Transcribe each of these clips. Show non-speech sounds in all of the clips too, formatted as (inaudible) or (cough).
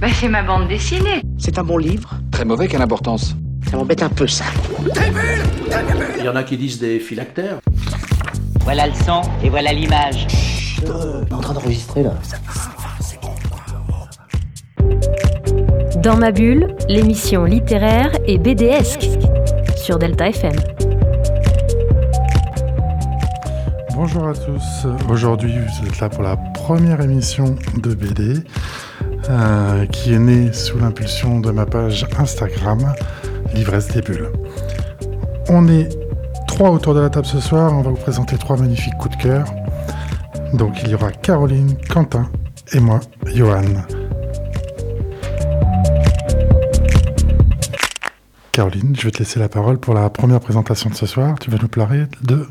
Bah, c'est ma bande dessinée. C'est un bon livre. Très mauvais, quelle importance Ça m'embête un peu, ça. Il y en a qui disent des phylactères. Voilà le son et voilà l'image. On est en train d'enregistrer, là. Dans ma bulle, l'émission littéraire et BDesque sur Delta FM. Bonjour à tous. Aujourd'hui, vous êtes là pour la première émission de BD euh, qui est née sous l'impulsion de ma page Instagram, L'ivresse des bulles. On est trois autour de la table ce soir. On va vous présenter trois magnifiques coups de cœur. Donc, il y aura Caroline, Quentin et moi, Johan. Caroline, je vais te laisser la parole pour la première présentation de ce soir. Tu vas nous parler de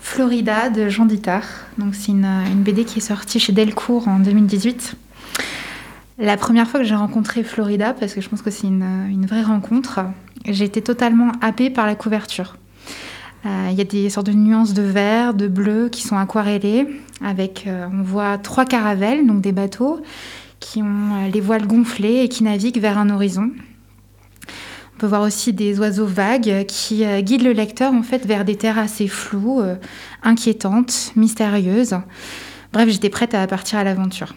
Florida de Jean Dittard. Donc c'est une, une BD qui est sortie chez Delcourt en 2018. La première fois que j'ai rencontré Florida, parce que je pense que c'est une, vraie rencontre, j'ai été totalement happée par la couverture. Euh, Il y a des sortes de nuances de vert, de bleu qui sont aquarellées. Avec, euh, on voit trois caravelles, donc des bateaux, qui ont euh, les voiles gonflées et qui naviguent vers un horizon. On peut voir aussi des oiseaux vagues qui guident le lecteur en fait vers des terres assez floues, inquiétantes, mystérieuses. Bref, j'étais prête à partir à l'aventure.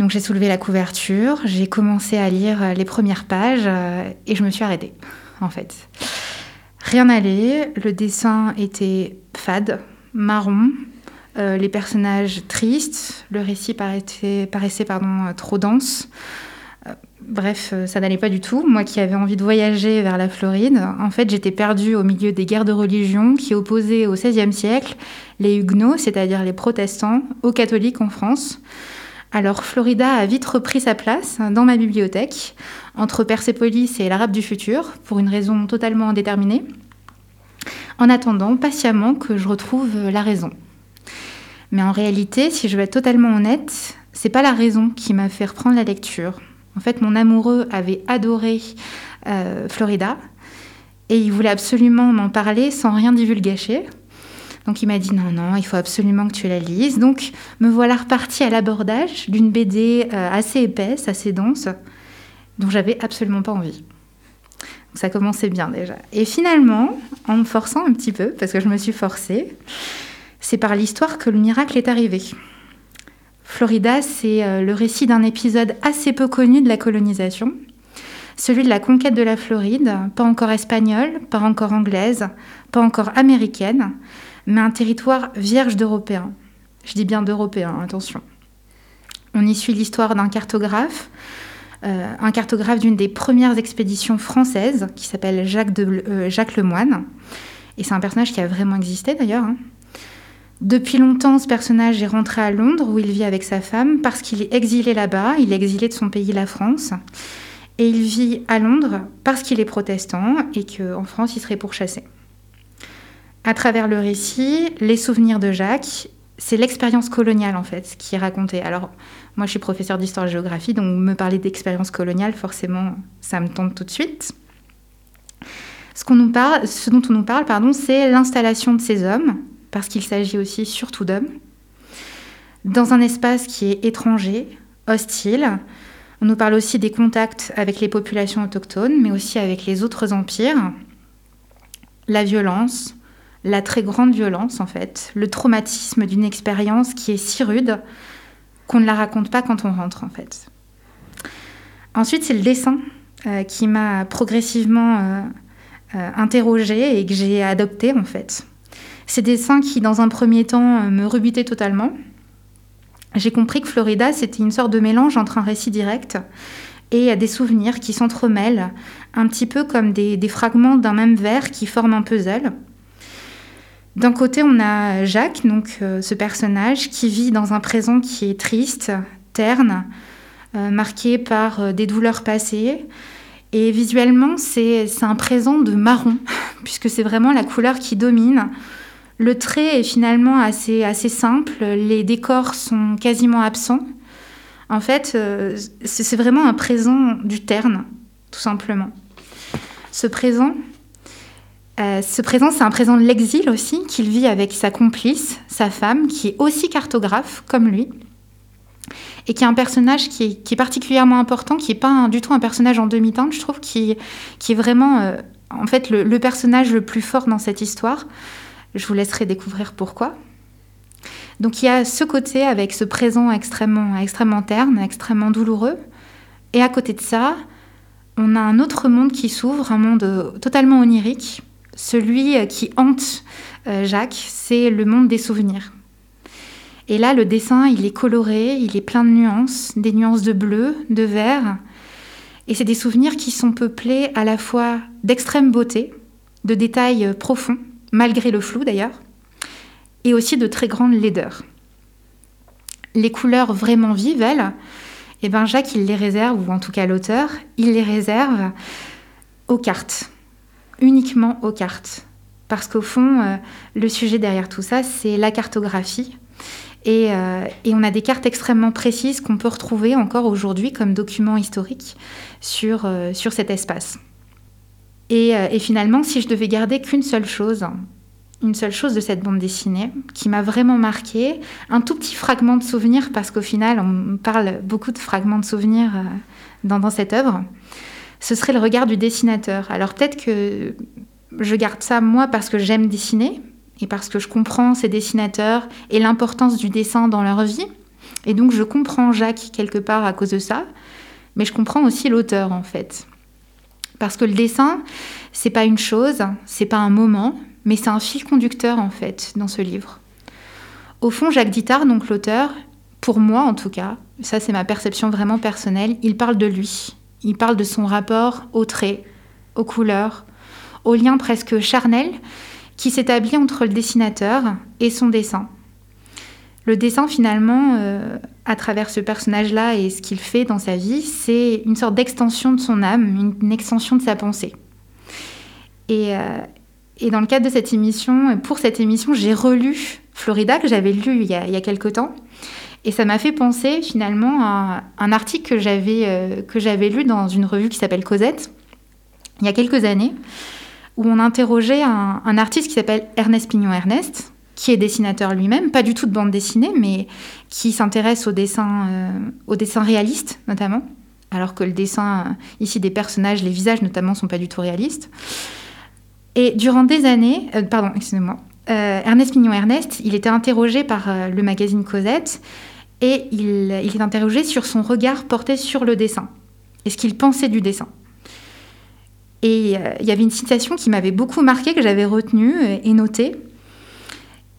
Donc j'ai soulevé la couverture, j'ai commencé à lire euh, les premières pages euh, et je me suis arrêtée en fait. Rien n'allait, le dessin était fade, marron, euh, les personnages tristes, le récit paraissait, trop dense. Bref, ça n'allait pas du tout. Moi qui avais envie de voyager vers la Floride, en fait, j'étais perdue au milieu des guerres de religion qui opposaient au XVIe siècle les huguenots, c'est-à-dire les protestants, aux catholiques en France. Alors Florida a vite repris sa place dans ma bibliothèque, entre Persépolis et l'Arabe du futur, pour une raison totalement indéterminée, en attendant patiemment que je retrouve la raison. Mais en réalité, si je vais être totalement honnête, c'est pas la raison qui m'a fait reprendre la lecture. En fait, mon amoureux avait adoré euh, Florida et il voulait absolument m'en parler sans rien divulgacher. Donc il m'a dit non, non, il faut absolument que tu la lises. Donc me voilà repartie à l'abordage d'une BD euh, assez épaisse, assez dense, dont j'avais absolument pas envie. Donc ça commençait bien déjà. Et finalement, en me forçant un petit peu, parce que je me suis forcée, c'est par l'histoire que le miracle est arrivé. Florida, c'est euh, le récit d'un épisode assez peu connu de la colonisation, celui de la conquête de la Floride, pas encore espagnole, pas encore anglaise, pas encore américaine, mais un territoire vierge d'Européens. Je dis bien d'Européens, attention. On y suit l'histoire d'un cartographe, euh, un cartographe d'une des premières expéditions françaises, qui s'appelle Jacques, euh, Lemoine. Et c'est un personnage qui a vraiment existé d'ailleurs. hein. Depuis longtemps, ce personnage est rentré à Londres, où il vit avec sa femme, parce qu'il est exilé là-bas, il est exilé de son pays, la France. Et il vit à Londres parce qu'il est protestant et qu'en France, il serait pourchassé. À travers le récit, les souvenirs de Jacques, c'est l'expérience coloniale en fait qui est racontée. Alors, moi je suis professeure d'histoire-géographie, donc me parler d'expérience coloniale, forcément, ça me tente tout de suite. Ce, ce dont on nous parle, pardon, c'est l'installation de ces hommes, parce qu'il s'agit aussi surtout d'hommes, dans un espace qui est étranger, hostile. On nous parle aussi des contacts avec les populations autochtones, mais aussi avec les autres empires, la violence, la très grande violence en fait, le traumatisme d'une expérience qui est si rude qu'on ne la raconte pas quand on rentre en fait. Ensuite, c'est le dessin euh, qui m'a progressivement euh, euh, interrogée et que j'ai adopté en fait. Ces dessins qui, dans un premier temps, me rebutaient totalement. J'ai compris que Florida, c'était une sorte de mélange entre un récit direct et des souvenirs qui s'entremêlent, un petit peu comme des, des fragments d'un même verre qui forment un puzzle. D'un côté, on a Jacques, donc euh, ce personnage qui vit dans un présent qui est triste, terne, euh, marqué par euh, des douleurs passées. Et visuellement, c'est un présent de marron, (laughs) puisque c'est vraiment la couleur qui domine. Le trait est finalement assez, simple, les décors sont quasiment absents. En fait, c'est vraiment un présent du terne, tout simplement. Ce présent, euh, ce présent, c'est un présent de l'exil aussi, qu'il vit avec sa complice, sa femme, qui est aussi cartographe comme lui. et qui est un personnage qui est, particulièrement important, qui n'est pas du tout un personnage en demi-teinte, je trouve, qui, est vraiment euh, en fait le, le personnage le plus fort dans cette histoire. Je vous laisserai découvrir pourquoi. Donc il y a ce côté avec ce présent extrêmement, extrêmement terne, extrêmement douloureux. Et à côté de ça, on a un autre monde qui s'ouvre, un monde totalement onirique. Celui euh, qui hante euh, Jacques, c'est le monde des souvenirs. Et là, le dessin, il est coloré, il est plein de nuances, des nuances de bleu, de vert. Et c'est des souvenirs qui sont peuplés à la fois d'extrême beauté, de détails euh, profonds, malgré le flou d'ailleurs, et aussi de très grande laideur. Les couleurs vraiment vives, elles, eh ben Jacques, il les réserve, ou en tout cas l'auteur, il les réserve aux cartes, uniquement aux cartes. Parce qu'au fond, euh, le sujet derrière tout ça, c'est la cartographie. Et, euh, et on a des cartes extrêmement précises qu'on peut retrouver encore aujourd'hui comme documents historiques sur, euh, sur cet espace. Et, et finalement, si je devais garder qu'une seule chose, une seule chose de cette bande dessinée qui m'a vraiment marqué, un tout petit fragment de souvenir, parce qu'au final, on parle beaucoup de fragments de souvenirs dans, dans cette œuvre, ce serait le regard du dessinateur. Alors peut-être que je garde ça moi parce que j'aime dessiner et parce que je comprends ces dessinateurs et l'importance du dessin dans leur vie. Et donc je comprends Jacques quelque part à cause de ça, mais je comprends aussi l'auteur en fait. Parce que le dessin, c'est pas une chose, c'est pas un moment, mais c'est un fil conducteur en fait dans ce livre. Au fond, Jacques Dittard, donc l'auteur, pour moi en tout cas, ça c'est ma perception vraiment personnelle, il parle de lui. Il parle de son rapport aux traits, aux couleurs, au lien presque charnel qui s'établit entre le dessinateur et son dessin. Le dessin, finalement, euh, à travers ce personnage-là et ce qu'il fait dans sa vie, c'est une sorte d'extension de son âme, une, extension de sa pensée. Et, euh, dans le cadre de cette émission, pour cette émission, j'ai relu Florida, que j'avais lu il y a, il y a quelque temps. Et ça m'a fait penser finalement à un article que j'avais euh, que j'avais lu dans une revue qui s'appelle Cosette, il y a quelques années, où on interrogeait un, artiste qui s'appelle Ernest Pignon-Ernest, qui est dessinateur lui-même, pas du tout de bande dessinée, mais qui s'intéresse au dessin, euh, au dessin réaliste notamment, alors que le dessin euh, ici des personnages, les visages notamment, sont pas du tout réalistes. Et durant des années, euh, pardon, excusez-moi, Ernest Pignon-Ernest, il était interrogé par le magazine Cosette et il, est interrogé sur son regard porté sur le dessin et ce qu'il pensait du dessin. Et euh, il y avait une citation qui m'avait beaucoup marqué, que j'avais retenue et notée,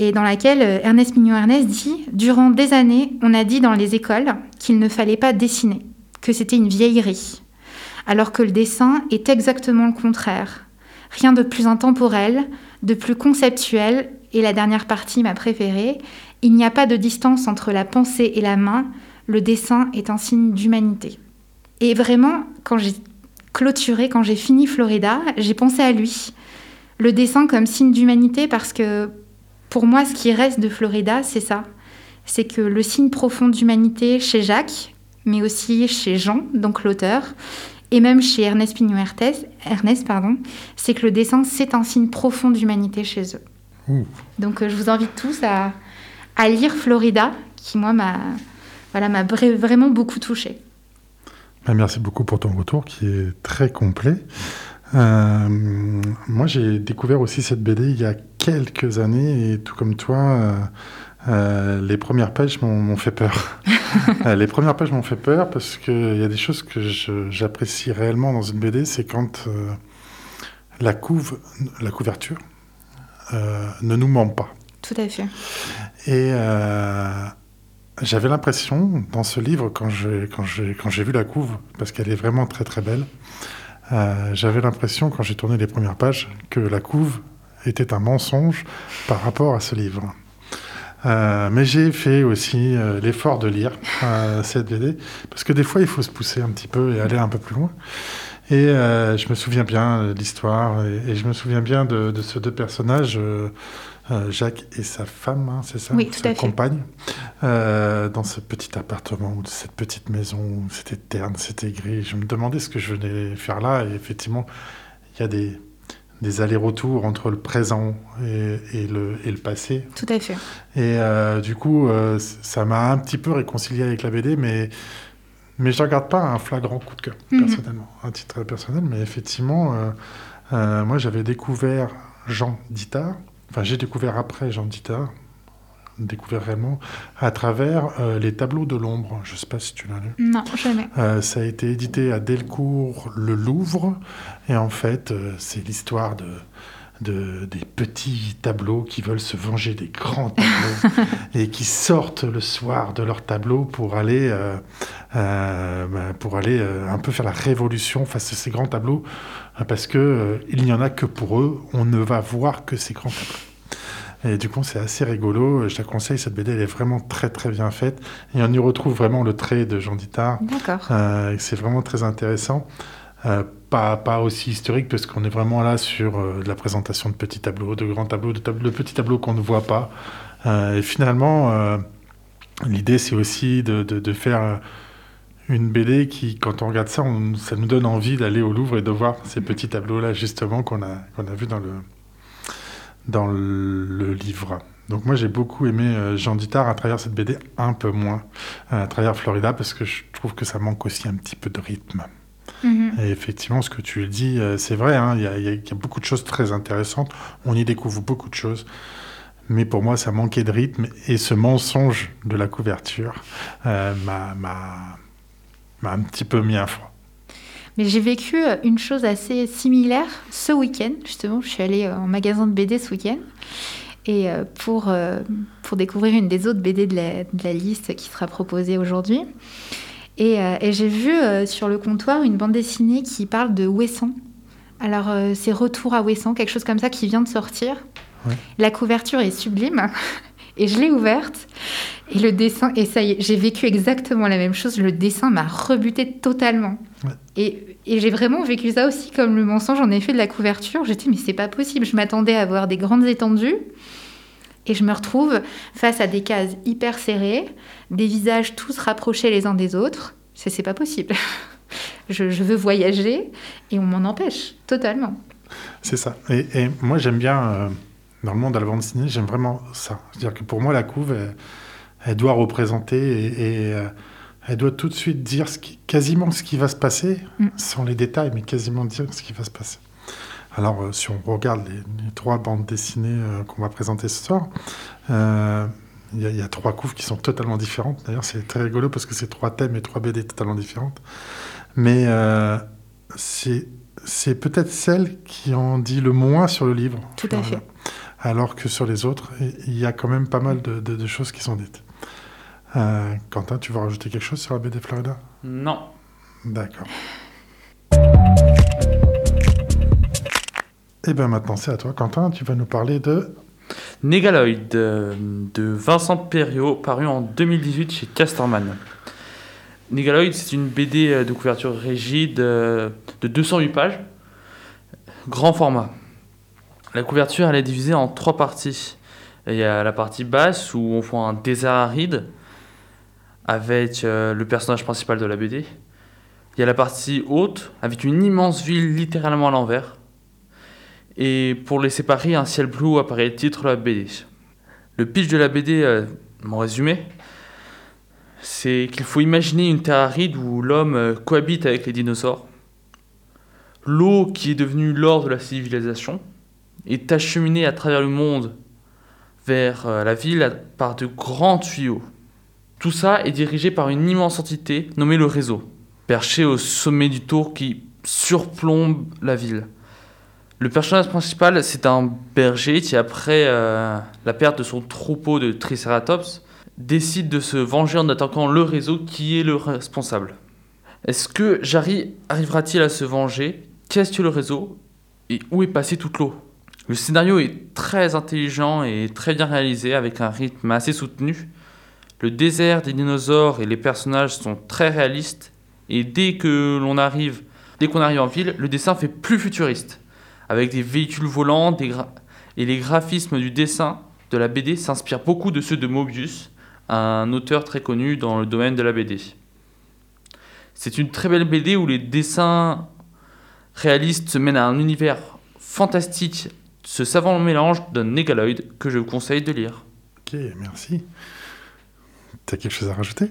et dans laquelle euh, Ernest Mignon-Ernest dit Durant des années, on a dit dans les écoles qu'il ne fallait pas dessiner, que c'était une vieillerie, alors que le dessin est exactement le contraire. Rien de plus intemporel, de plus conceptuel, et la dernière partie, ma préférée, il n'y a pas de distance entre la pensée et la main, le dessin est un signe d'humanité. Et vraiment, quand j'ai clôturé, quand j'ai fini Florida, j'ai pensé à lui. Le dessin comme signe d'humanité parce que pour moi, ce qui reste de Florida, c'est ça. C'est que le signe profond d'humanité chez Jacques, mais aussi chez Jean, donc l'auteur, et même chez Ernest Pignon-Ernest, Ernest, pardon, c'est que le dessin, c'est un signe profond d'humanité chez eux. Ouh. Donc euh, je vous invite tous à, à lire Florida, qui moi m'a voilà, m'a vraiment beaucoup touchée. Ben, merci beaucoup pour ton retour qui est très complet. Euh, moi, j'ai découvert aussi cette BD il y a quelques années et tout comme toi, euh, euh, les premières pages m'ont fait peur. (laughs) Les premières pages m'ont fait peur parce qu'il y a des choses que j'apprécie réellement dans une BD, c'est quand la, couve, la couverture ne nous ment pas. Tout à fait. Et euh, j'avais l'impression, dans ce livre, quand j'ai quand quand vu la couve, parce qu'elle est vraiment très très belle, euh, j'avais l'impression, quand j'ai tourné les premières pages, que la couve était un mensonge par rapport à ce livre. Euh, mais j'ai fait aussi l'effort de lire cette BD, parce que des fois, il faut se pousser un petit peu et aller un peu plus loin. Et je me souviens bien de l'histoire, et, je me souviens bien de, de ces deux personnages, Jacques et sa femme, hein, c'est ça Oui, tout Sa à fait. compagne, euh, dans ce petit appartement ou cette petite maison où c'était terne, c'était gris. Je me demandais ce que je venais faire là, et effectivement, il y a des, des allers-retours entre le présent et, et le, et le passé. Tout à fait. Et euh, du coup, euh, ça m'a un petit peu réconcilié avec la BD, mais, mais je ne regarde pas un flagrant coup de cœur, Mhm. personnellement, un titre personnel. Mais effectivement, euh, euh, moi, j'avais découvert Jean Dittard, enfin, j'ai découvert après Jean Dittard, découvert réellement, à travers euh, les tableaux de l'ombre. Je ne sais pas si tu l'as lu. Non, jamais. Euh, ça a été édité à Delcourt, le Louvre, et en fait, euh, c'est l'histoire de, de- des petits tableaux qui veulent se venger des grands tableaux (laughs) et qui sortent le soir de leur tableau pour aller, euh, euh, bah, pour aller euh, un peu faire la révolution face à ces grands tableaux, parce que il n'y en a que pour eux, on ne va voir que ces grands tableaux. Et du coup, c'est assez rigolo. Je te conseille, cette BD, elle est vraiment très très bien faite. Et on y retrouve vraiment le trait de Jean Dittard. D'accord. C'est vraiment très intéressant. Pas, aussi historique, parce qu'on est vraiment là sur euh, la présentation de petits tableaux, de grands tableaux, de, petits tableaux qu'on ne voit pas. Euh, et finalement, euh, l'idée, c'est aussi de, faire une BD qui, quand on regarde ça, ça nous donne envie d'aller au Louvre et de voir ces petits tableaux-là, justement, qu'on a, qu'on a vus dans le, dans le, livre. Donc moi j'ai beaucoup aimé Jean Dittard à travers cette BD, un peu moins à travers Florida parce que je trouve que ça manque aussi un petit peu de rythme. Mhm. Et effectivement, ce que tu dis, euh, c'est vrai, hein, il y, a- y y beaucoup de choses très intéressantes, on y découvre beaucoup de choses, mais pour moi ça manquait de rythme et ce mensonge de la couverture euh, m'a- un petit peu mis un froid. Mais j'ai vécu euh, une chose assez similaire ce week-end, justement. Je suis allée en magasin de BD ce week-end. Et pour, pour découvrir une des autres BD de la, de la liste qui sera proposée aujourd'hui. Et, euh, et j'ai vu euh, sur le comptoir une bande dessinée qui parle de Ouessant. Alors, euh, c'est Retour à Ouessant, quelque chose comme ça qui vient de sortir. Ouais. La couverture est sublime. (laughs) Et je l'ai ouverte. Et le dessin, et ça y est, j'ai vécu exactement la même chose. Le dessin m'a rebuté totalement. Ouais. Et, et j'ai vraiment vécu ça aussi comme le mensonge en effet de la couverture. J'étais, mais c'est pas possible. Je m'attendais à voir des grandes étendues. Et je me retrouve face à des cases hyper serrées, des visages tous rapprochés les uns des autres. C'est, pas possible. (laughs) je, je veux voyager et on m'en empêche totalement. C'est ça. Et, et moi, j'aime bien, euh, dans le monde de la bande dessinée, j'aime vraiment ça. C'est-à-dire que pour moi, la couve, elle, elle doit représenter et, et, euh, elle doit tout de suite dire ce qui- quasiment ce qui va se passer, Mm. sans les détails, mais quasiment dire ce qui va se passer. Alors, euh, si on regarde les, les trois bandes dessinées euh, qu'on va présenter ce soir, euh, il y, a- il y a trois couves qui sont totalement différentes. D'ailleurs, c'est très rigolo parce que c'est trois thèmes et trois BD totalement différentes. Mais euh, c'est c'est peut-être celle qui en dit le moins sur le livre. Tout à fait. Alors que sur les autres, il y a quand même pas mal de, de- de choses qui sont dites. Euh, Quentin, tu veux rajouter quelque chose sur la BD Florida? Non. D'accord. Et bien maintenant, c'est à toi, Quentin. Tu vas nous parler de... Négaloid euh, de Vincent Perriot, paru en 2018 chez Casterman. Négaloid, c'est une BD euh, de couverture rigide euh, de 208 pages, grand format. La couverture, elle est divisée en trois parties. Il y a la partie basse où on voit un désert aride avec le personnage principal de la BD. Il y a la partie haute avec une immense ville littéralement à l'envers. Et pour les séparer, un ciel bleu apparaît le titre de la BD. Le pitch de la BD, euh, mon résumé, c'est qu'il faut imaginer une terre aride où l'homme euh, cohabite avec les dinosaures. L'eau, qui est devenue l'or de la civilisation, est acheminée à travers le monde vers euh, la ville par de grands tuyaux. Tout ça est dirigé par une immense entité nommée le réseau, perché au sommet du tour qui surplombe la ville. Le personnage principal, c'est un berger qui, après euh, la perte de son troupeau de Triceratops, décide de se venger en attaquant le réseau qui est le responsable. Est-ce que Jarry arrivera-t-il à se venger? Qu'est-ce que le réseau? Et où est passée toute l'eau? Le scénario est très intelligent et très bien réalisé avec un rythme assez soutenu. Le désert des dinosaures et les personnages sont très réalistes. Et dès que l'on arrive, dès qu'on arrive en ville, le dessin fait plus futuriste avec des véhicules volants des gra- et les graphismes du dessin de la BD s'inspirent beaucoup de ceux de Mobius, un auteur très connu dans le domaine de la BD. C'est une très belle BD où les dessins réalistes se mènent à un univers fantastique, ce savant mélange d'un négaloïde que je vous conseille de lire. Ok, merci. T'as quelque chose à rajouter?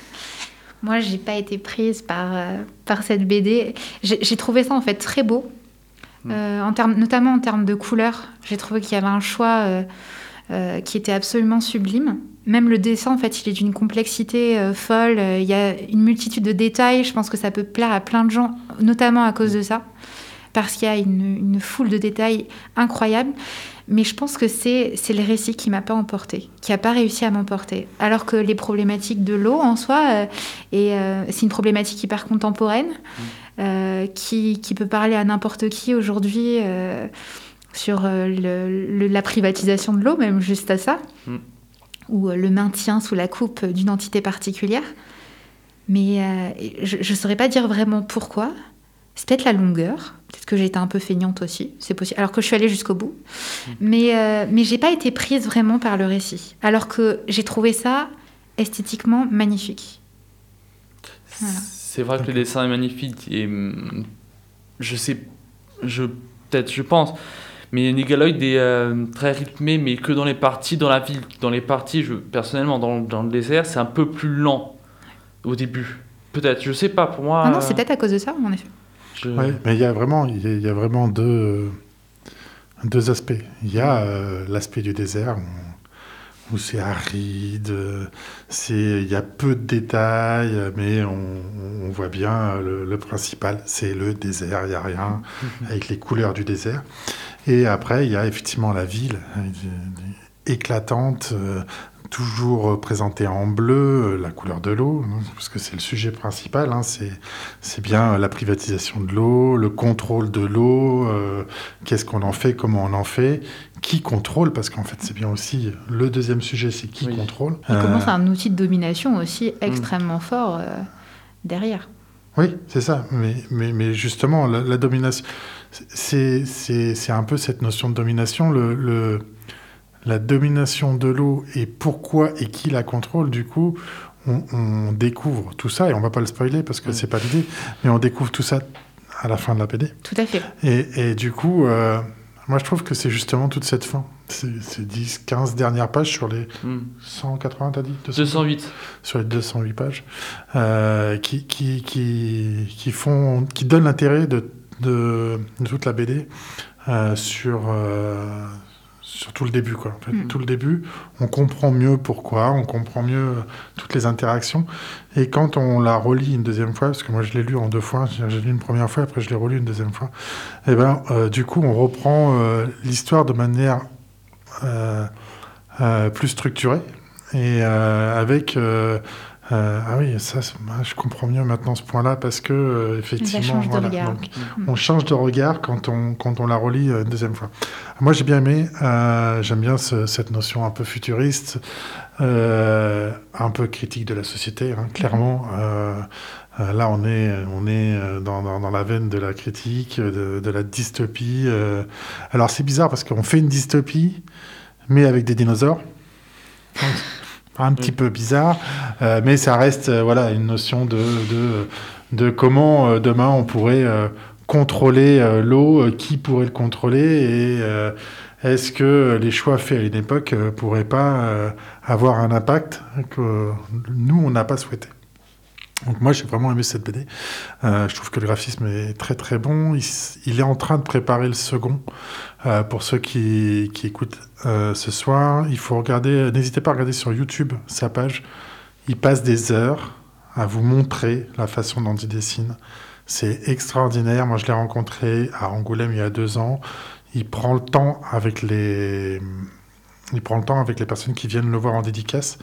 (laughs) Moi, j'ai pas été prise par, euh, par cette BD. J'ai trouvé ça en fait très beau, Mm. Euh, en termes, notamment en termes de couleurs. J'ai trouvé qu'il y avait un choix euh, euh, qui était absolument sublime. Même le dessin, en fait, il est d'une complexité folle. Il y a une multitude de détails. Je pense que ça peut plaire à plein de gens, notamment à cause de ça, parce qu'il y a une, une foule de détails incroyables. Mais je pense que c'est le récit qui m'a pas emporté, qui a pas réussi à m'emporter. Alors que les problématiques de l'eau en soi, euh, et euh, c'est une problématique hyper contemporaine, euh, qui, qui peut parler à n'importe qui aujourd'hui euh, sur euh, le- le- la privatisation de l'eau, même juste à ça, Mm. ou le maintien sous la coupe d'une entité particulière. Mais je ne saurais pas dire vraiment pourquoi. C'est peut-être la longueur. Peut-être que j'ai été un peu feignante aussi. C'est possible. Alors que je suis allée jusqu'au bout. Mais, euh, mais j'ai pas été prise vraiment par le récit. Alors que j'ai trouvé ça esthétiquement magnifique. Voilà. C'est vrai que le dessin est magnifique et hum, je sais, je peut-être, je pense, mais Négaloid est euh, très rythmé, mais que dans les parties, dans la ville, dans les parties, je, personnellement, dans, dans le désert, c'est un peu plus lent au début. Peut-être, je sais pas, pour moi. Ah non, c'est peut-être à cause de ça, en effet. je- Ouais, mais il y a vraiment, il y a, il y a vraiment deux, deux aspects. Il y a euh, l'aspect du désert où c'est aride, euh, c'est, il y a peu de détails, mais on, on voit bien euh, le, le principal, c'est le désert. Il n'y a rien avec les couleurs du désert. Et après, il y a effectivement la ville euh, éclatante. Toujours euh, présentée en bleu, euh, la couleur de l'eau, hein, parce que c'est le sujet principal, hein, c'est bien euh, la privatisation de l'eau, le contrôle de l'eau, euh, qu'est-ce qu'on en fait, comment on en fait, qui contrôle, parce qu'en fait c'est bien aussi le deuxième sujet, c'est qui Oui. contrôle. Et comment Euh, c'est un outil de domination aussi extrêmement fort euh, derrière. Oui, c'est ça. Mais, mais, mais justement, la, la domination, c'est un peu cette notion de domination, le, le- la domination de l'eau et pourquoi et qui la contrôle, du coup, on, on découvre tout ça, et on va pas le spoiler parce que c'est pas l'idée, mais on découvre tout ça à la fin de la BD. Tout à fait. Et, et du coup, euh, moi je trouve que c'est justement toute cette fin. C'est c'est 10, 15 dernières pages sur les hum. 180, t'as dit 208. sur les 208 pages, euh, qui, qui, qui, qui, font, qui donnent l'intérêt de, de, de toute la BD euh, sur, euh, sur tout le début. Quoi. En fait, Mm. Tout le début, on comprend mieux pourquoi, on comprend mieux euh, toutes les interactions. Et quand on la relit une deuxième fois, parce que moi je l'ai lu en deux fois, j'ai lu une première fois, après je l'ai relu une deuxième fois, et ben, euh, du coup on reprend euh, l'histoire de manière euh, plus structurée et avec euh, ah oui ça moi, je comprends mieux maintenant ce point-là parce que euh, effectivement change voilà, donc, Mm. on change de regard quand on quand on la relit euh, une deuxième fois. Moi j'ai bien aimé, euh, j'aime bien ce- cette notion un peu futuriste, un peu critique de la société, hein, clairement. Euh, là, on est, on est dans, dans, dans la veine de la critique, de, de la dystopie. Alors, c'est bizarre parce qu'on fait une dystopie, mais avec des dinosaures. Donc, un petit peu bizarre, euh, mais ça reste euh, voilà, une notion de, de, de comment euh, demain on pourrait contrôler l'eau, qui pourrait le contrôler et est-ce que les choix faits à une époque pourraient pas avoir un impact que nous, on n'a pas souhaité donc moi j'ai vraiment aimé cette BD. Euh, je trouve que le graphisme est très très bon. Il, est en train de préparer le second. Euh, pour ceux qui, qui écoutent euh, ce soir, il faut regarder. N'hésitez pas à regarder sur YouTube sa page. Il passe des heures à vous montrer la façon dont il dessine. C'est extraordinaire. Moi je l'ai rencontré à Angoulême il y a deux ans. Il prend le temps avec les il prend le temps avec les personnes qui viennent le voir en dédicace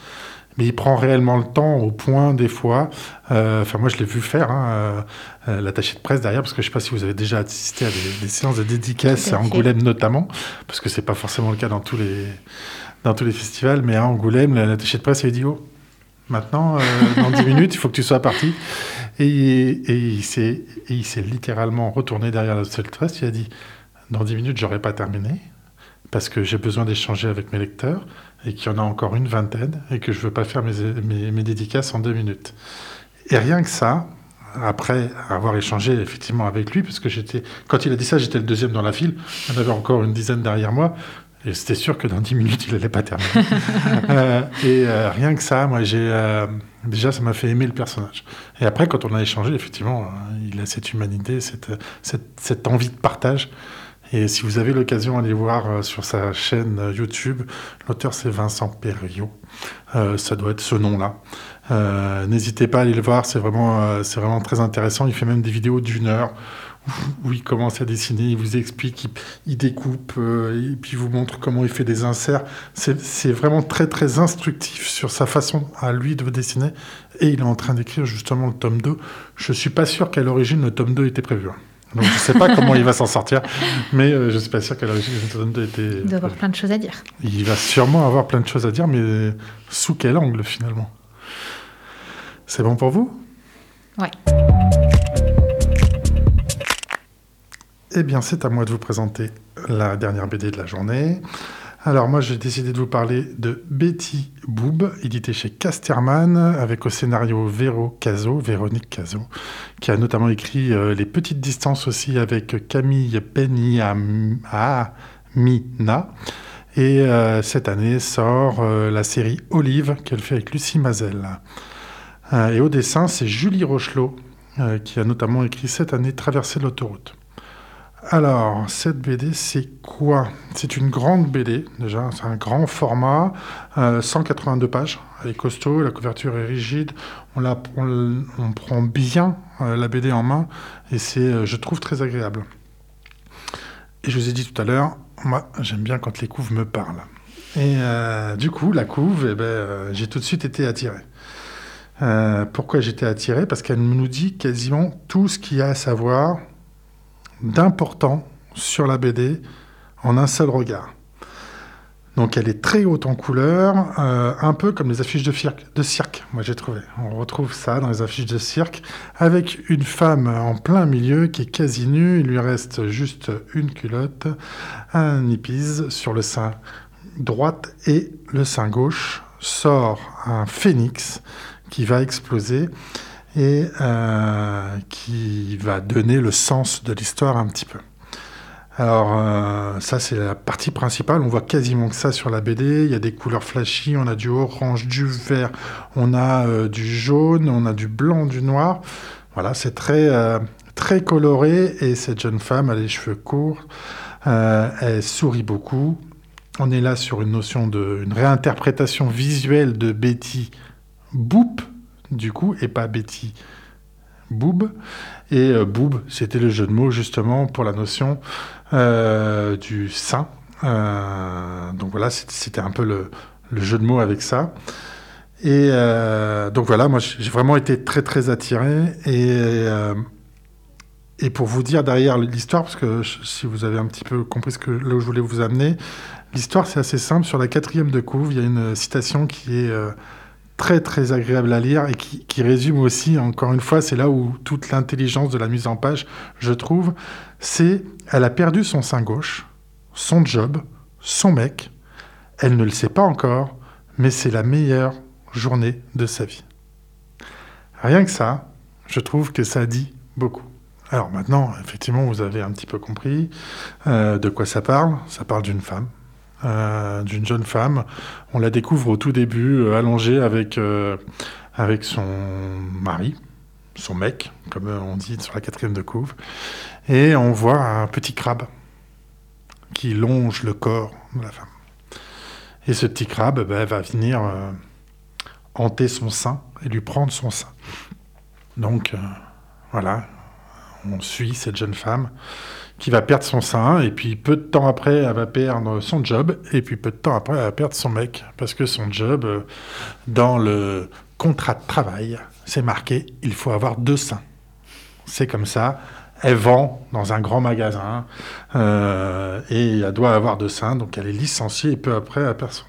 mais il prend réellement le temps au point des fois. euh, Enfin, moi, je l'ai vu faire, hein, euh, euh, l'attaché de presse derrière, parce que je ne sais pas si vous avez déjà assisté à des, des séances de dédicaces à. Angoulême notamment, parce que c'est pas forcément le cas dans tous les dans tous les festivals, mais à Angoulême, l'attaché de presse il dit oh, maintenant, euh, dans 10 (laughs) minutes, il faut que tu sois parti. Et, et il s'est littéralement retourné derrière l'attaché de presse. Il a dit dans 10 minutes, j'aurais pas terminé parce que j'ai besoin d'échanger avec mes lecteurs et qu'il y en a encore une vingtaine et que je veux pas faire mes, mes, mes dédicaces en deux minutes. Et rien que ça, après avoir échangé effectivement avec lui, parce que j'étais, quand il a dit ça, j'étais le deuxième dans la file. Il y en avait encore une dizaine derrière moi. Et c'était sûr que dans 10 minutes, il n'allait pas terminer. (laughs) euh, et euh, rien que ça, moi, j'ai euh, déjà, ça m'a fait aimer le personnage. Et après, quand on a échangé, effectivement, il a cette humanité, cette, cette, cette envie de partage. Et si vous avez l'occasion d'aller voir euh, sur sa chaîne euh, YouTube, l'auteur c'est Vincent Perriot. Euh, ça doit être ce nom-là. N'hésitez pas à aller le voir, c'est vraiment, vraiment très intéressant. Il fait même des vidéos d'une heure où, il commence à dessiner, il vous explique, il, découpe, et puis il vous montre comment il fait des inserts. C'est vraiment très très instructif sur sa façon à lui de dessiner. Et il est en train d'écrire justement le tome 2. Je suis pas sûr qu'à l'origine le tome 2 était prévu. Donc je sais pas comment il va s'en sortir, mais euh, je suis pas sûr qu'à 2 était. Il doit avoir plein de choses à dire. Il va sûrement avoir plein de choses à dire, mais sous quel angle finalement? C'est bon pour vous? Ouais. Eh bien, c'est à moi de vous présenter la dernière BD de la journée. Alors moi, j'ai décidé de vous parler de Betty Boob, édité chez Casterman, avec au scénario Véro Caso, Véronique Caso, qui a notamment écrit euh, Les Petites Distances aussi avec Camille Beniamina. Et euh, cette année sort euh, la série Olive qu'elle fait avec Lucie Mazel. Et au dessin, c'est Julie Rochelot, qui a notamment écrit cette année Traverser l'autoroute. Alors, cette BD, c'est quoi? C'est une grande BD, déjà, c'est un grand format, euh, 182 pages, elle est costaud, la couverture est rigide, on, prend bien euh, la BD en main, et c'est, euh, je trouve, très agréable. Et je vous ai dit tout à l'heure, moi, j'aime bien quand les couves me parlent. Et euh, du coup, la couve, eh ben, euh, j'ai tout de suite été attiré. Euh, pourquoi j'étais attiré? Parce qu'elle nous dit quasiment tout ce qu'il y a à savoir d'important sur la BD en un seul regard. Donc elle est très haute en couleur, euh, un peu comme les affiches de cirque, moi j'ai trouvé. On retrouve ça dans les affiches de cirque, avec une femme en plein milieu qui est quasi nue, il lui reste juste une culotte, un hippies sur le sein droite et le sein gauche sort un phénix qui va exploser et euh, qui va donner le sens de l'histoire un petit peu. Alors euh, ça c'est la partie principale, on voit quasiment que ça sur la BD, il y a des couleurs flashy, on a du orange, du vert, on a euh, du jaune, on a du blanc, du noir. Voilà, c'est très, très coloré. Et cette jeune femme a les cheveux courts, elle sourit beaucoup. On est là sur une notion de une réinterprétation visuelle de Betty Boop, du coup, et pas Betty Boob. Et euh, Boob, c'était le jeu de mots justement pour la notion euh, du sein. Euh, donc voilà, c'était un peu le, jeu de mots avec ça. Et donc voilà, moi j'ai vraiment été très très attiré. Et, et pour vous dire derrière l'histoire, parce que si vous avez un petit peu compris ce que, là où je voulais vous amener, l'histoire c'est assez simple. Sur la quatrième de couve, il y a une citation qui est très très agréable à lire et qui, résume aussi, encore une fois, c'est là où toute l'intelligence de la mise en page, je trouve, c'est elle a perdu son sein gauche, son job, son mec, elle ne le sait pas encore, mais c'est la meilleure journée de sa vie. Rien que ça, je trouve que ça dit beaucoup. Alors maintenant, effectivement, vous avez un petit peu compris euh, de quoi ça parle. Ça parle d'une femme, d'une jeune femme. On la découvre au tout début, euh, allongée avec, euh, avec son mari, son mec, comme euh, on dit sur la quatrième de couve. Et on voit un petit crabe qui longe le corps de la femme. Et ce petit crabe ben, va venir euh, hanter son sein et lui prendre son sein. Donc euh, voilà, on suit cette jeune femme qui va perdre son sein, et puis peu de temps après, elle va perdre son job, et puis peu de temps après, elle va perdre son mec, parce que son job, euh, dans le contrat de travail, c'est marqué, il faut avoir deux seins. C'est comme ça, elle vend dans un grand magasin, euh, et elle doit avoir deux seins, donc elle est licenciée, et peu après, elle perd son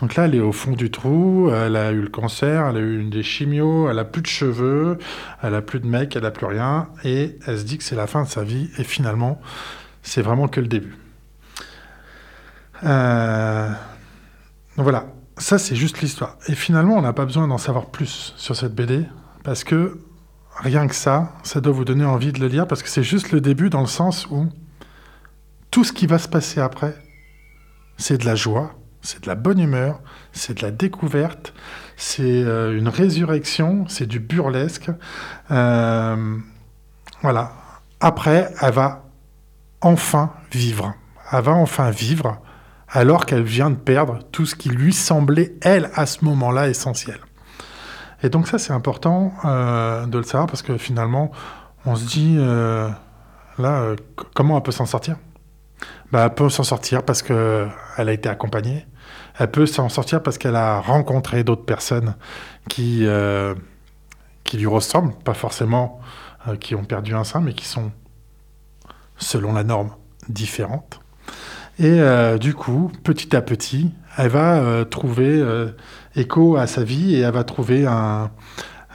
donc là, elle est au fond du trou, elle a eu le cancer, elle a eu une des chimios, elle a plus de cheveux, elle a plus de mec, elle a plus rien, et elle se dit que c'est la fin de sa vie, et finalement, c'est vraiment que le début. Euh, Donc voilà, ça c'est juste l'histoire. Et finalement, on n'a pas besoin d'en savoir plus sur cette BD, parce que rien que ça, ça doit vous donner envie de le lire parce que c'est juste le début dans le sens où tout ce qui va se passer après, c'est de la joie, c'est de la bonne humeur, c'est de la découverte, c'est euh, une résurrection, c'est du burlesque. Euh, voilà. Après, elle va enfin vivre. Elle va enfin vivre alors qu'elle vient de perdre tout ce qui lui semblait, elle, à ce moment-là, essentiel. Et donc ça, c'est important euh, de le savoir parce que finalement, on se dit, là, comment elle peut s'en sortir? Bah, Elle peut s'en sortir parce qu'elle a été accompagnée. Elle peut s'en sortir parce qu'elle a rencontré d'autres personnes qui, euh, qui lui ressemblent, pas forcément euh, qui ont perdu un sein, mais qui sont, selon la norme, différentes. Et euh, du coup, petit à petit, elle va trouver écho à sa vie et elle va trouver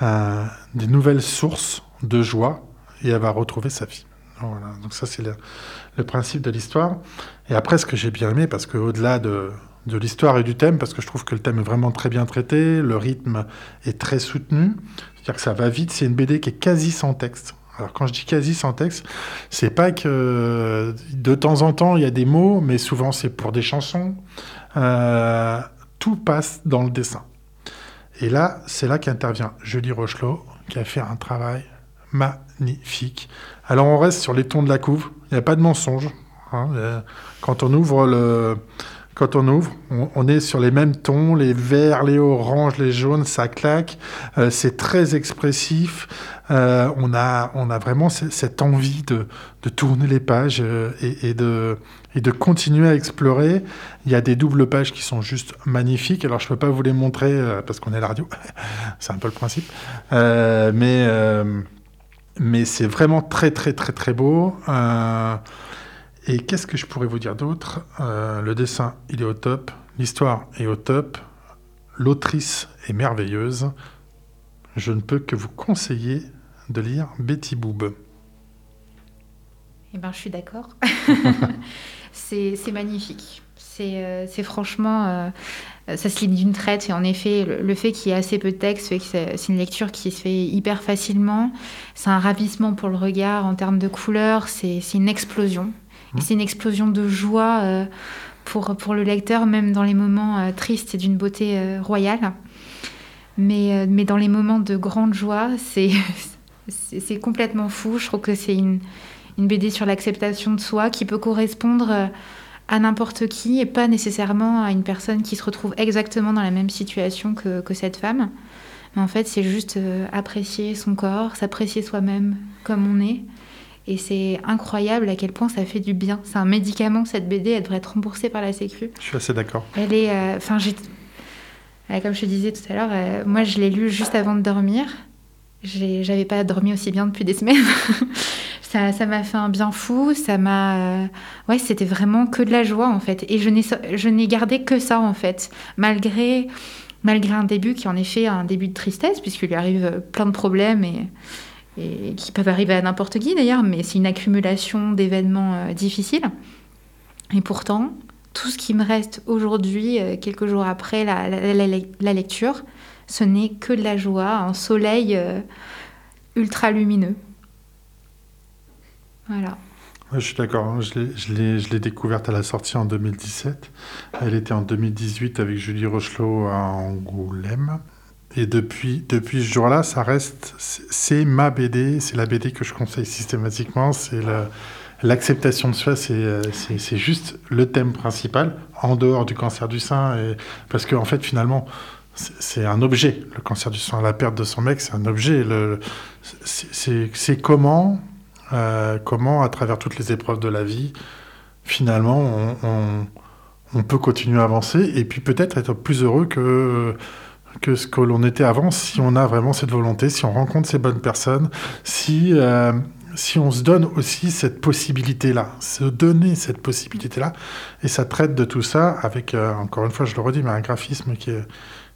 des nouvelles sources de joie et elle va retrouver sa vie. Voilà. Donc ça, c'est le, le principe de l'histoire. Et après, ce que j'ai bien aimé, parce qu'au-delà de, de l'histoire et du thème, parce que je trouve que le thème est vraiment très bien traité, le rythme est très soutenu, c'est-à-dire que ça va vite, c'est une BD qui est quasi sans texte. Alors quand je dis quasi sans texte, c'est pas que de temps en temps il y a des mots, mais souvent c'est pour des chansons. Euh, tout passe dans le dessin. Et là, c'est là qu'intervient Julie Rochelot, qui a fait un travail magnifique. Alors on reste sur les tons de la couve, il n'y a pas de mensonge. hein. Euh, Quand on ouvre le... Quand on ouvre, on, est sur les mêmes tons, les verts, les oranges, les jaunes, ça claque. Euh, c'est très expressif. Euh, on, a, on a vraiment ce- cette envie de, de tourner les pages euh, et, de, et de continuer à explorer. Il y a des doubles pages qui sont juste magnifiques. Alors, je ne peux pas vous les montrer parce qu'on est la radio. (laughs) c'est un peu le principe. Mais mais c'est vraiment très, très, très, très beau. Et qu'est-ce que je pourrais vous dire d'autre? Euh, Le dessin, il est au top. L'histoire est au top. L'autrice est merveilleuse. Je ne peux que vous conseiller de lire Betty Boob. Eh ben, je suis d'accord. (laughs) c'est magnifique. C'est euh, franchement, euh, ça se lit d'une traite. Et en effet, le, le fait qu'il y ait assez peu de texte fait que c'est une lecture qui se fait hyper facilement. C'est un ravissement pour le regard en termes de couleurs. C'est une explosion. Et c'est une explosion de joie euh, pour, pour le lecteur, même dans les moments euh, tristes, c'est d'une beauté euh, royale. Mais, mais dans les moments de grande joie, (laughs) c'est c'est complètement fou. Je trouve que c'est une, une BD sur l'acceptation de soi qui peut correspondre à n'importe qui et pas nécessairement à une personne qui se retrouve exactement dans la même situation que, que cette femme. Mais en fait, c'est juste apprécier son corps, s'apprécier soi-même comme on est. Et c'est incroyable à quel point ça fait du bien. C'est un médicament, cette BD, elle devrait être remboursée par la Sécu. Je suis assez d'accord. Elle est. euh, Enfin, j'ai. euh, Comme je te disais tout à l'heure, euh, moi je l'ai lu juste avant de dormir. J'avais pas dormi aussi bien depuis des (laughs) semaines. ça ça m'a fait un bien fou. Ça m'a. euh, Ouais, c'était vraiment que de la joie en fait. Et je n'ai gardé que ça en fait. Malgré, malgré un début qui en effet un début de tristesse, puisqu'il lui arrive plein de problèmes et, et qui peuvent arriver à n'importe qui d'ailleurs, mais c'est une accumulation d'événements euh, difficiles. Et pourtant, tout ce qui me reste aujourd'hui, euh, quelques jours après la, lecture, ce n'est que de la joie, un soleil euh, ultra lumineux. Voilà. Je suis d'accord. je l'ai découverte à la sortie en 2017. Elle était en 2018 avec Julie Rochelot à Angoulême. Et depuis, depuis ce jour-là, ça reste. c'est- ma BD. C'est la BD que je conseille systématiquement. C'est l'acceptation de soi. C'est euh, c'est- juste le thème principal, en dehors du cancer du sein. Et, parce qu'en en fait, finalement, c'est un objet. Le cancer du sein, la perte de son mec, c'est un objet. C'est- comment euh, comment, à travers toutes les épreuves de la vie, finalement, on peut continuer à avancer et puis peut-être être plus heureux que, que ce que l'on était avant si on a vraiment cette volonté, si on rencontre ces bonnes personnes, si, euh, si on se donne aussi cette possibilité-là, se donner cette possibilité-là. Et ça traite de tout ça avec, euh, encore une fois, je le redis, mais un graphisme qui est,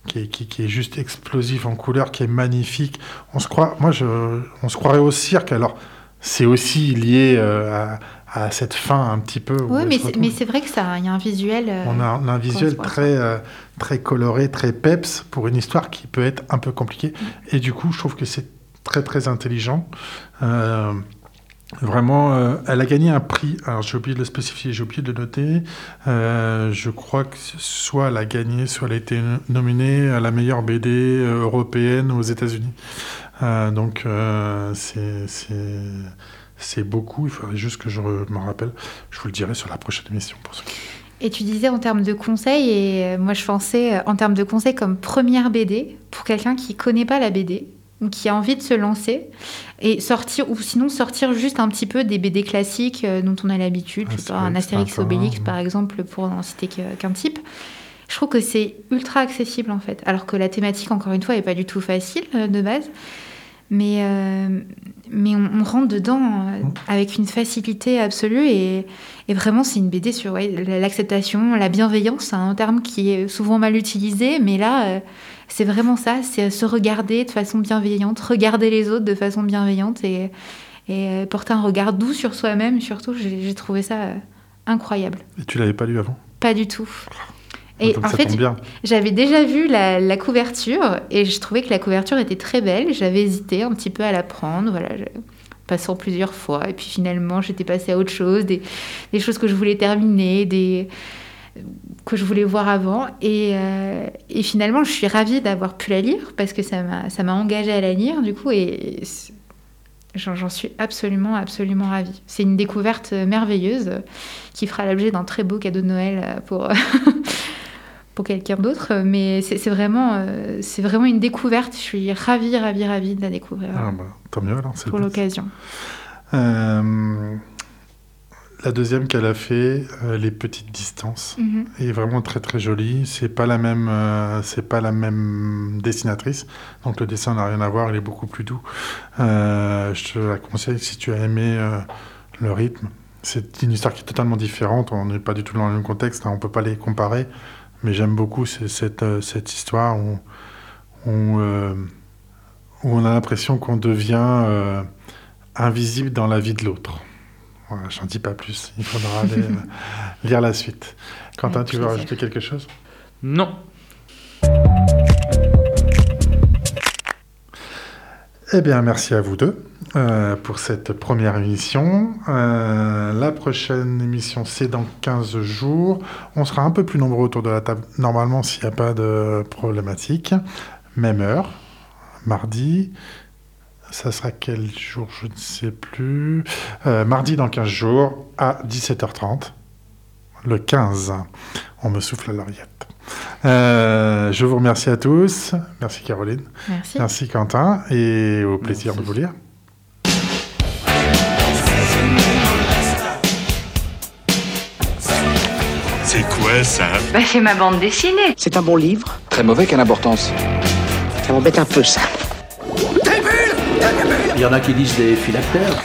qui qui- est juste explosif en couleur, qui est magnifique. On se croit, moi, je, on se croirait au cirque. Alors, c'est aussi lié euh, à, à cette fin un petit peu. Oui, mais c'est, vrai que ça, il y a un visuel. euh, On a, on a un visuel très, euh, très coloré, très peps pour une histoire qui peut être un peu compliquée. Et du coup, je trouve que c'est très très intelligent. Euh, Vraiment, elle a gagné un prix. Alors, j'ai oublié de le spécifier, j'ai oublié de le noter. Je crois que soit elle a gagné, soit elle a été nominée à la meilleure BD européenne aux États-Unis. Donc, c'est- c'est beaucoup. Il faudrait juste que je m'en rappelle. Je vous le dirai sur la prochaine émission pour ceux qui- Et tu disais en termes de conseils, et euh, moi je pensais euh, en termes de conseils comme première BD pour quelqu'un qui connaît pas la BD ou qui a envie de se lancer et sortir ou sinon sortir juste un petit peu des BD classiques euh, dont on a l'habitude, pas, un Astérix, Obélix par exemple pour n'en citer qu'un type. Je trouve que c'est ultra accessible en fait, alors que la thématique encore une fois est pas du tout facile de base. Mais, euh, mais on, on rentre dedans euh, avec une facilité absolue et, et vraiment c'est une BD sur ouais, l'acceptation, la bienveillance, c'est un terme qui est souvent mal utilisé, mais là euh, c'est vraiment ça, c'est se regarder de façon bienveillante, regarder les autres de façon bienveillante et, et porter un regard doux sur soi-même surtout, j'ai trouvé ça incroyable. Et tu l'avais pas lu avant? Pas du tout. Et en fait, j'avais déjà vu la, la couverture et je trouvais que la couverture était très belle. J'avais hésité un petit peu à la prendre, voilà, passant plusieurs fois. Et puis finalement, j'étais passée à autre chose, des, des choses que je voulais terminer, des que je voulais voir avant. Et, euh, et finalement, je suis ravie d'avoir pu la lire parce que ça m'a engagée à la lire du coup et j'en suis absolument absolument ravie. C'est une découverte merveilleuse qui fera l'objet d'un très beau cadeau de Noël pour (laughs) pour quelqu'un d'autre, mais c'est vraiment, euh, c'est vraiment une découverte. Je suis ravie, ravie, ravie de la découvrir Ah, bah, tant mieux alors. c'est pour l'occasion. Euh, la deuxième qu'elle a fait, euh, les petites distances. Mhm. est vraiment très très jolie. C'est pas la même, euh, c'est pas la même dessinatrice, donc le dessin n'a rien à voir. Il est beaucoup plus doux. Euh, je te la conseille si tu as aimé euh, le rythme. C'est une histoire qui est totalement différente. On n'est pas du tout dans le même contexte. hein, on peut pas les comparer. Mais j'aime beaucoup cette euh, cette histoire où, où, euh, où on a l'impression qu'on devient euh, invisible dans la vie de l'autre. Voilà, j'en dis pas plus. Il faudra aller (laughs) lire la suite. Quentin, Avec tu veux plaisir. rajouter quelque chose? Non. Eh bien, merci à vous deux euh, pour cette première émission. Euh, la prochaine émission, c'est dans 15 jours. On sera un peu plus nombreux autour de la table, normalement, s'il n'y a pas de problématique. Même heure, mardi. Ça sera quel jour Je ne sais plus. Euh, mardi dans 15 jours à 17h30. Le 15. On me souffle à l'oreillette. Euh, je vous remercie à tous. Merci Caroline. Merci. Merci Quentin et au plaisir de vous lire. C'est quoi ça? Bah, c'est ma bande dessinée. C'est un bon livre. Très mauvais, quelle importance Ça m'embête un peu, ça. Il y en a qui disent des phylactères.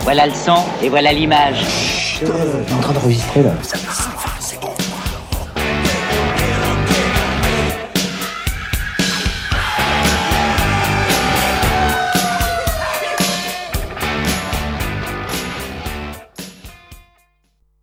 Voilà le son et voilà l'image. On est en train d'enregistrer, là.